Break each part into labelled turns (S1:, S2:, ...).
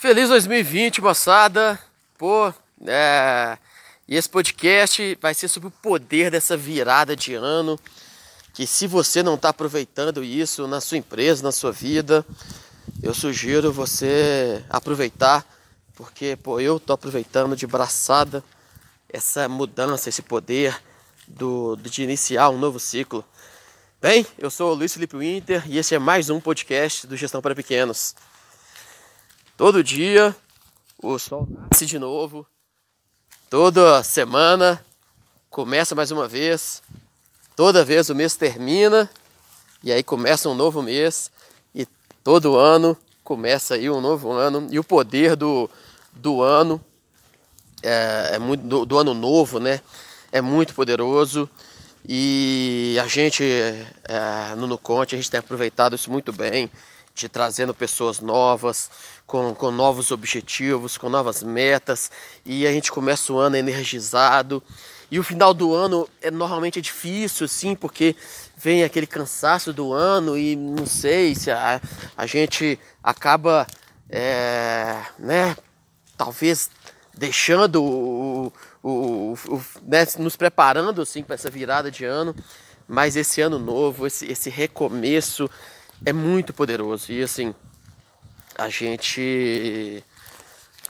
S1: Feliz 2020, moçada. Pô, é... e esse podcast vai ser sobre o poder dessa virada de ano. Que se você não está aproveitando isso na sua empresa, na sua vida, eu sugiro você aproveitar, porque pô, eu tô aproveitando de braçada essa mudança, esse poder do, de iniciar um novo ciclo. Bem, eu sou o Luiz Felipe Winter e esse é mais um podcast do Gestão para Pequenos. Todo dia o sol nasce de novo, toda semana começa mais uma vez, toda vez o mês termina e aí começa um novo mês. E todo ano começa aí um novo ano. E o poder do, do ano é, é muito do, do ano novo, né? É muito poderoso. E a gente, é, no Nuconte, a gente tem aproveitado isso muito bem, de trazendo pessoas novas, com, com novos objetivos, com novas metas, e a gente começa o ano energizado. E o final do ano é normalmente é difícil, sim, porque vem aquele cansaço do ano e não sei se a, a gente acaba, é, né, talvez deixando o, o, o, né, nos preparando assim para essa virada de ano, mas esse ano novo, esse, esse recomeço é muito poderoso. E assim a gente,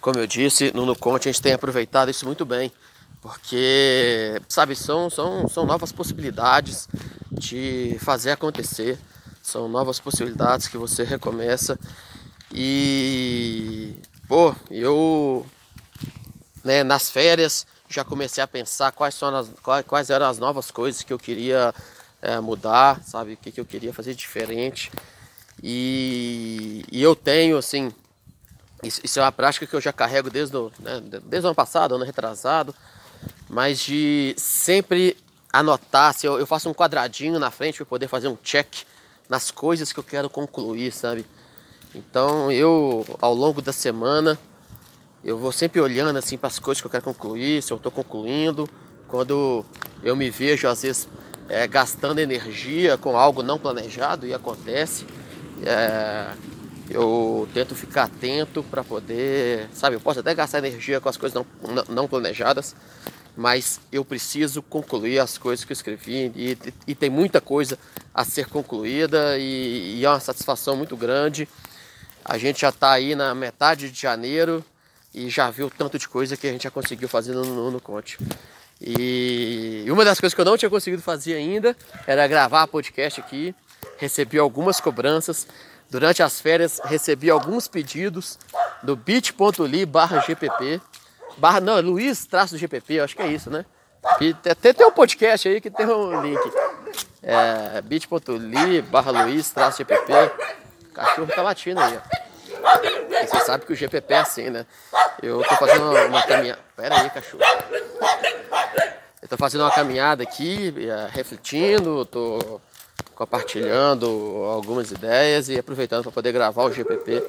S1: como eu disse no, no Conte, a gente tem aproveitado isso muito bem, porque sabe são, são, são novas possibilidades de fazer acontecer, são novas possibilidades que você recomeça. E pô, eu né, nas férias já comecei a pensar quais, são as, quais eram as novas coisas que eu queria é, mudar, sabe? O que, que eu queria fazer diferente. E, e eu tenho, assim, isso, isso, é uma prática que eu já carrego desde o, né, desde o ano passado, ano retrasado, mas de sempre anotar, se eu, eu faço um quadradinho na frente para poder fazer um check nas coisas que eu quero concluir, sabe? Então eu, ao longo da semana, eu vou sempre olhando assim para as coisas que eu quero concluir, se eu estou concluindo. Quando eu me vejo às vezes é, gastando energia com algo não planejado e acontece, é, eu tento ficar atento para poder, sabe, eu posso até gastar energia com as coisas não, não, planejadas, mas eu preciso concluir as coisas que eu escrevi e, e, e tem muita coisa a ser concluída e, e é uma satisfação muito grande. A gente já está aí na metade de janeiro e já viu tanto de coisa que a gente já conseguiu fazer no, no, no Conte. E uma das coisas que eu não tinha conseguido fazer ainda era gravar podcast aqui. Recebi algumas cobranças. Durante as férias recebi alguns pedidos do bit.ly barra GPP. Barra, não, Luiz traço GPP, acho que é isso, né? E até tem um podcast aí que tem um link. É, bit.ly barra Luiz traço GPP. O cachorro tá latindo aí, ó. E você sabe que o GPP é assim, né? Eu tô fazendo uma, uma caminhada. Pera aí, cachorro. Eu tô fazendo uma caminhada aqui, é, refletindo, tô compartilhando algumas ideias e aproveitando para poder gravar o GPP.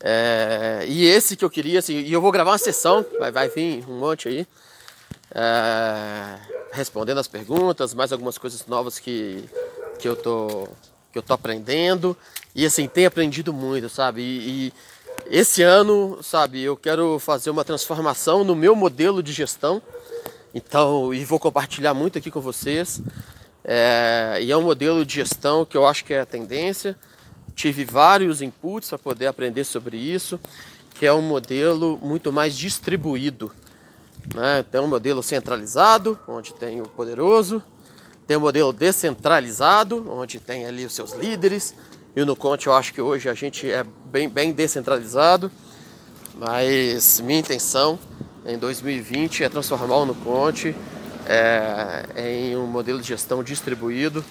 S1: É, e esse que eu queria, assim, e eu vou gravar uma sessão, vai, vai vir um monte aí, é, respondendo as perguntas, mais algumas coisas novas que, que eu tô que eu tô aprendendo e assim tenho aprendido muito, sabe? E, e esse ano, sabe, eu quero fazer uma transformação no meu modelo de gestão. Então, e vou compartilhar muito aqui com vocês. É, e é um modelo de gestão que eu acho que é a tendência. Tive vários inputs para poder aprender sobre isso, que é um modelo muito mais distribuído. Né? Tem um modelo centralizado, onde tem o poderoso, tem um modelo descentralizado, onde tem ali os seus líderes, e no Conte eu acho que hoje a gente é bem, bem descentralizado, mas minha intenção em 2020 é transformar o Nuconte é, em um modelo de gestão distribuído.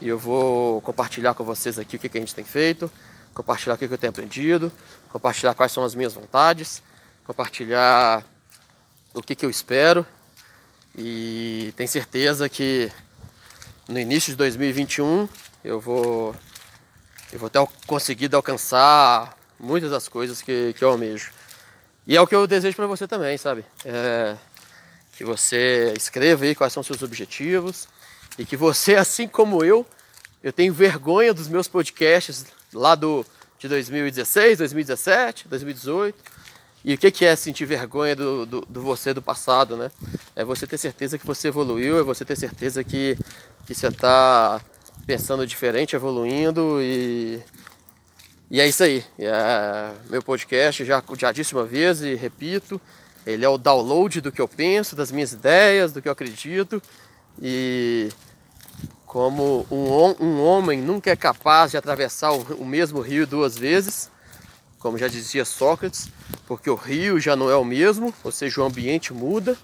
S1: E eu vou compartilhar com vocês aqui o que, que a gente tem feito, compartilhar o que, que eu tenho aprendido, compartilhar quais são as minhas vontades, compartilhar o que, que eu espero. E tenho certeza que no início de 2021 eu vou eu vou ter conseguido alcançar muitas das coisas que, que eu almejo. E é o que eu desejo para você também, sabe? É, que você escreva aí quais são seus objetivos e que você, assim como eu, eu tenho vergonha dos meus podcasts lá do, de de 2016, 2017, 2018. E o que é sentir vergonha do, do, do, você do passado, né? É você ter certeza que você evoluiu, é você ter certeza que, que você está pensando diferente, evoluindo e, e é isso aí. É, meu podcast, já, já disse uma vez e repito, ele é o download do que eu penso, das minhas ideias, do que eu acredito e como um, um homem nunca é capaz de atravessar o, o mesmo rio duas vezes, como já dizia Sócrates, porque o rio já não é o mesmo, ou seja, o ambiente muda.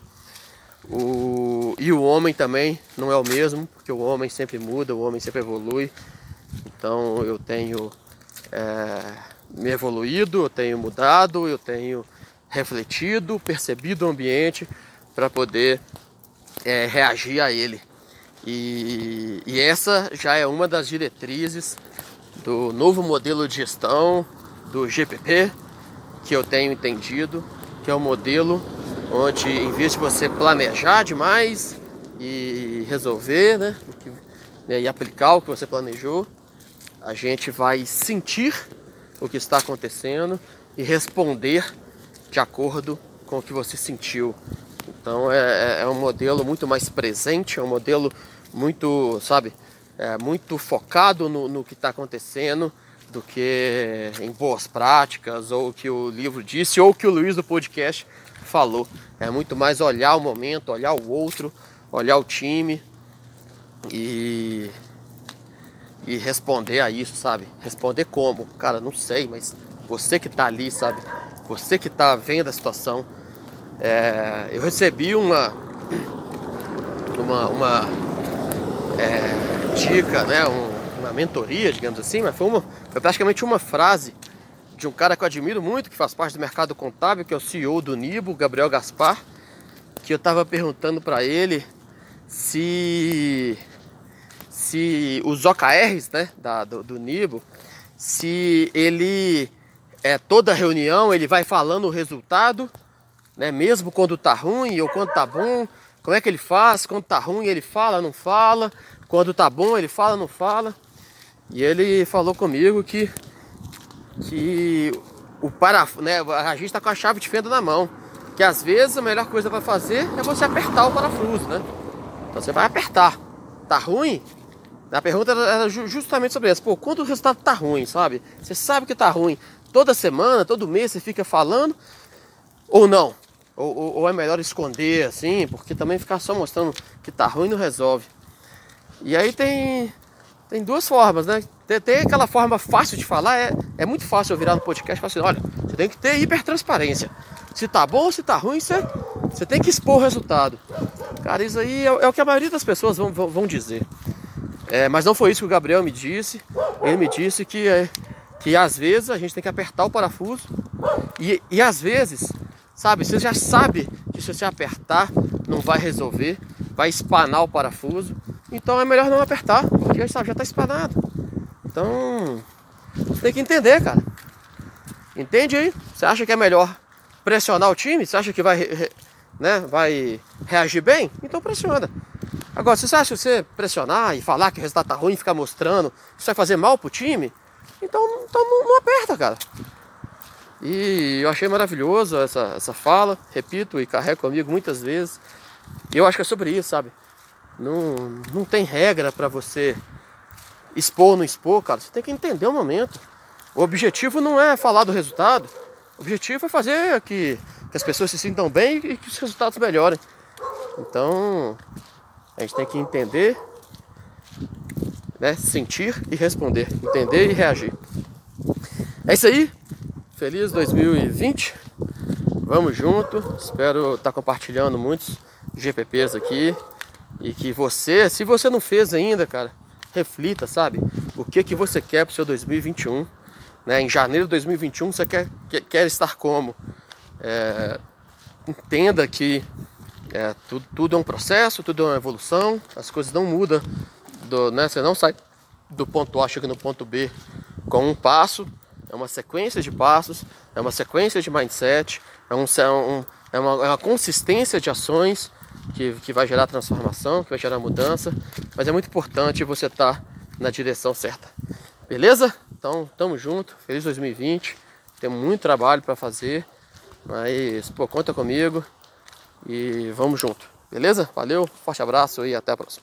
S1: O, e o homem também não é o mesmo, porque o homem sempre muda, o homem sempre evolui. Então eu tenho é, me evoluído, eu tenho mudado, eu tenho refletido, percebido o ambiente para poder é, reagir a ele. E, e essa já é uma das diretrizes do novo modelo de gestão do GPP, que eu tenho entendido, que é um modelo onde em vez de você planejar demais e resolver, né, né, e aplicar o que você planejou, a gente vai sentir o que está acontecendo e responder de acordo com o que você sentiu. Então é, é, é um modelo muito mais presente, é um modelo muito, sabe, é, muito focado no, no que está acontecendo do que em boas práticas, ou o que o livro disse, ou o que o Luiz do podcast falou. É muito mais olhar o momento, olhar o outro, olhar o time e, e responder a isso, sabe? Responder como? Cara, não sei, mas você que tá ali, sabe? Você que tá vendo a situação. É, eu recebi uma uma, uma é, dica, né? Um, uma mentoria, digamos assim, mas foi, uma, foi praticamente uma frase de um cara que eu admiro muito, que faz parte do mercado contábil, que é o CEO do Nibo, Gabriel Gaspar, que eu estava perguntando para ele se se os OKRs né, da, do, do Nibo, se ele é toda reunião ele vai falando o resultado, né, mesmo quando tá ruim ou quando tá bom, como é que ele faz, quando tá ruim ele fala, não fala, quando tá bom ele fala, não fala. E ele falou comigo que, que o parafuso, né, a gente está com a chave de fenda na mão. Que às vezes a melhor coisa para fazer é você apertar o parafuso, né? Então você vai apertar. Tá ruim? A pergunta era justamente sobre isso. Pô, quando o resultado tá ruim, sabe? Você sabe que tá ruim. Toda semana, todo mês você fica falando ou não? Ou, ou, ou é melhor esconder assim? Porque também ficar só mostrando que tá ruim não resolve. E aí tem tem duas formas, né? Tem, tem, aquela forma fácil de falar, é, é muito fácil eu virar no podcast e falar assim, olha, você tem que ter hipertransparência. Se tá bom ou se tá ruim, você, você tem que expor o resultado. Cara, isso aí é, é o que a maioria das pessoas vão, vão, vão dizer. É, mas não foi isso que o Gabriel me disse. Ele me disse que, é, que às vezes a gente tem que apertar o parafuso e, e às vezes, sabe, você já sabe que se você apertar não vai resolver, vai espanar o parafuso então é melhor não apertar, porque já está espanado. Então, tem que entender, cara. Entende aí? Você acha que é melhor pressionar o time? Você acha que vai, né, vai reagir bem? Então pressiona. Agora, se você acha que você pressionar e falar que o resultado tá ruim, ficar mostrando, isso vai fazer mal pro time, então, então não, não aperta, cara. E eu achei maravilhoso essa, essa fala, repito e carrego comigo muitas vezes. E eu acho que é sobre isso, sabe? Não, não tem regra para você expor ou não expor, cara. Você tem que entender o momento. O objetivo não é falar do resultado. O objetivo é fazer que, que as pessoas se sintam bem e que os resultados melhorem. Então, a gente tem que entender, né, sentir e responder, entender e reagir. É isso aí. Feliz 2020. Vamos junto. Espero estar compartilhando muitos GPPs aqui. E que você, se você não fez ainda, cara, reflita, sabe? O que que você quer pro seu 2021, né? Em janeiro de 2021 você quer, quer, quer estar como? É, entenda que é, tudo, tudo, é um processo, tudo é uma evolução, as coisas não mudam, do, né? Você não sai do ponto A chega no ponto B com um passo, é uma sequência de passos, é uma sequência de mindset, é, um, é, um, é, uma, é uma consistência de ações que, que vai gerar transformação, que vai gerar mudança, mas é muito importante você estar tá na direção certa. Beleza? Então, tamo junto. Feliz 2020. Tem muito trabalho para fazer. Mas, pô, conta comigo. E vamos junto. Beleza? Valeu, forte abraço e até a próxima.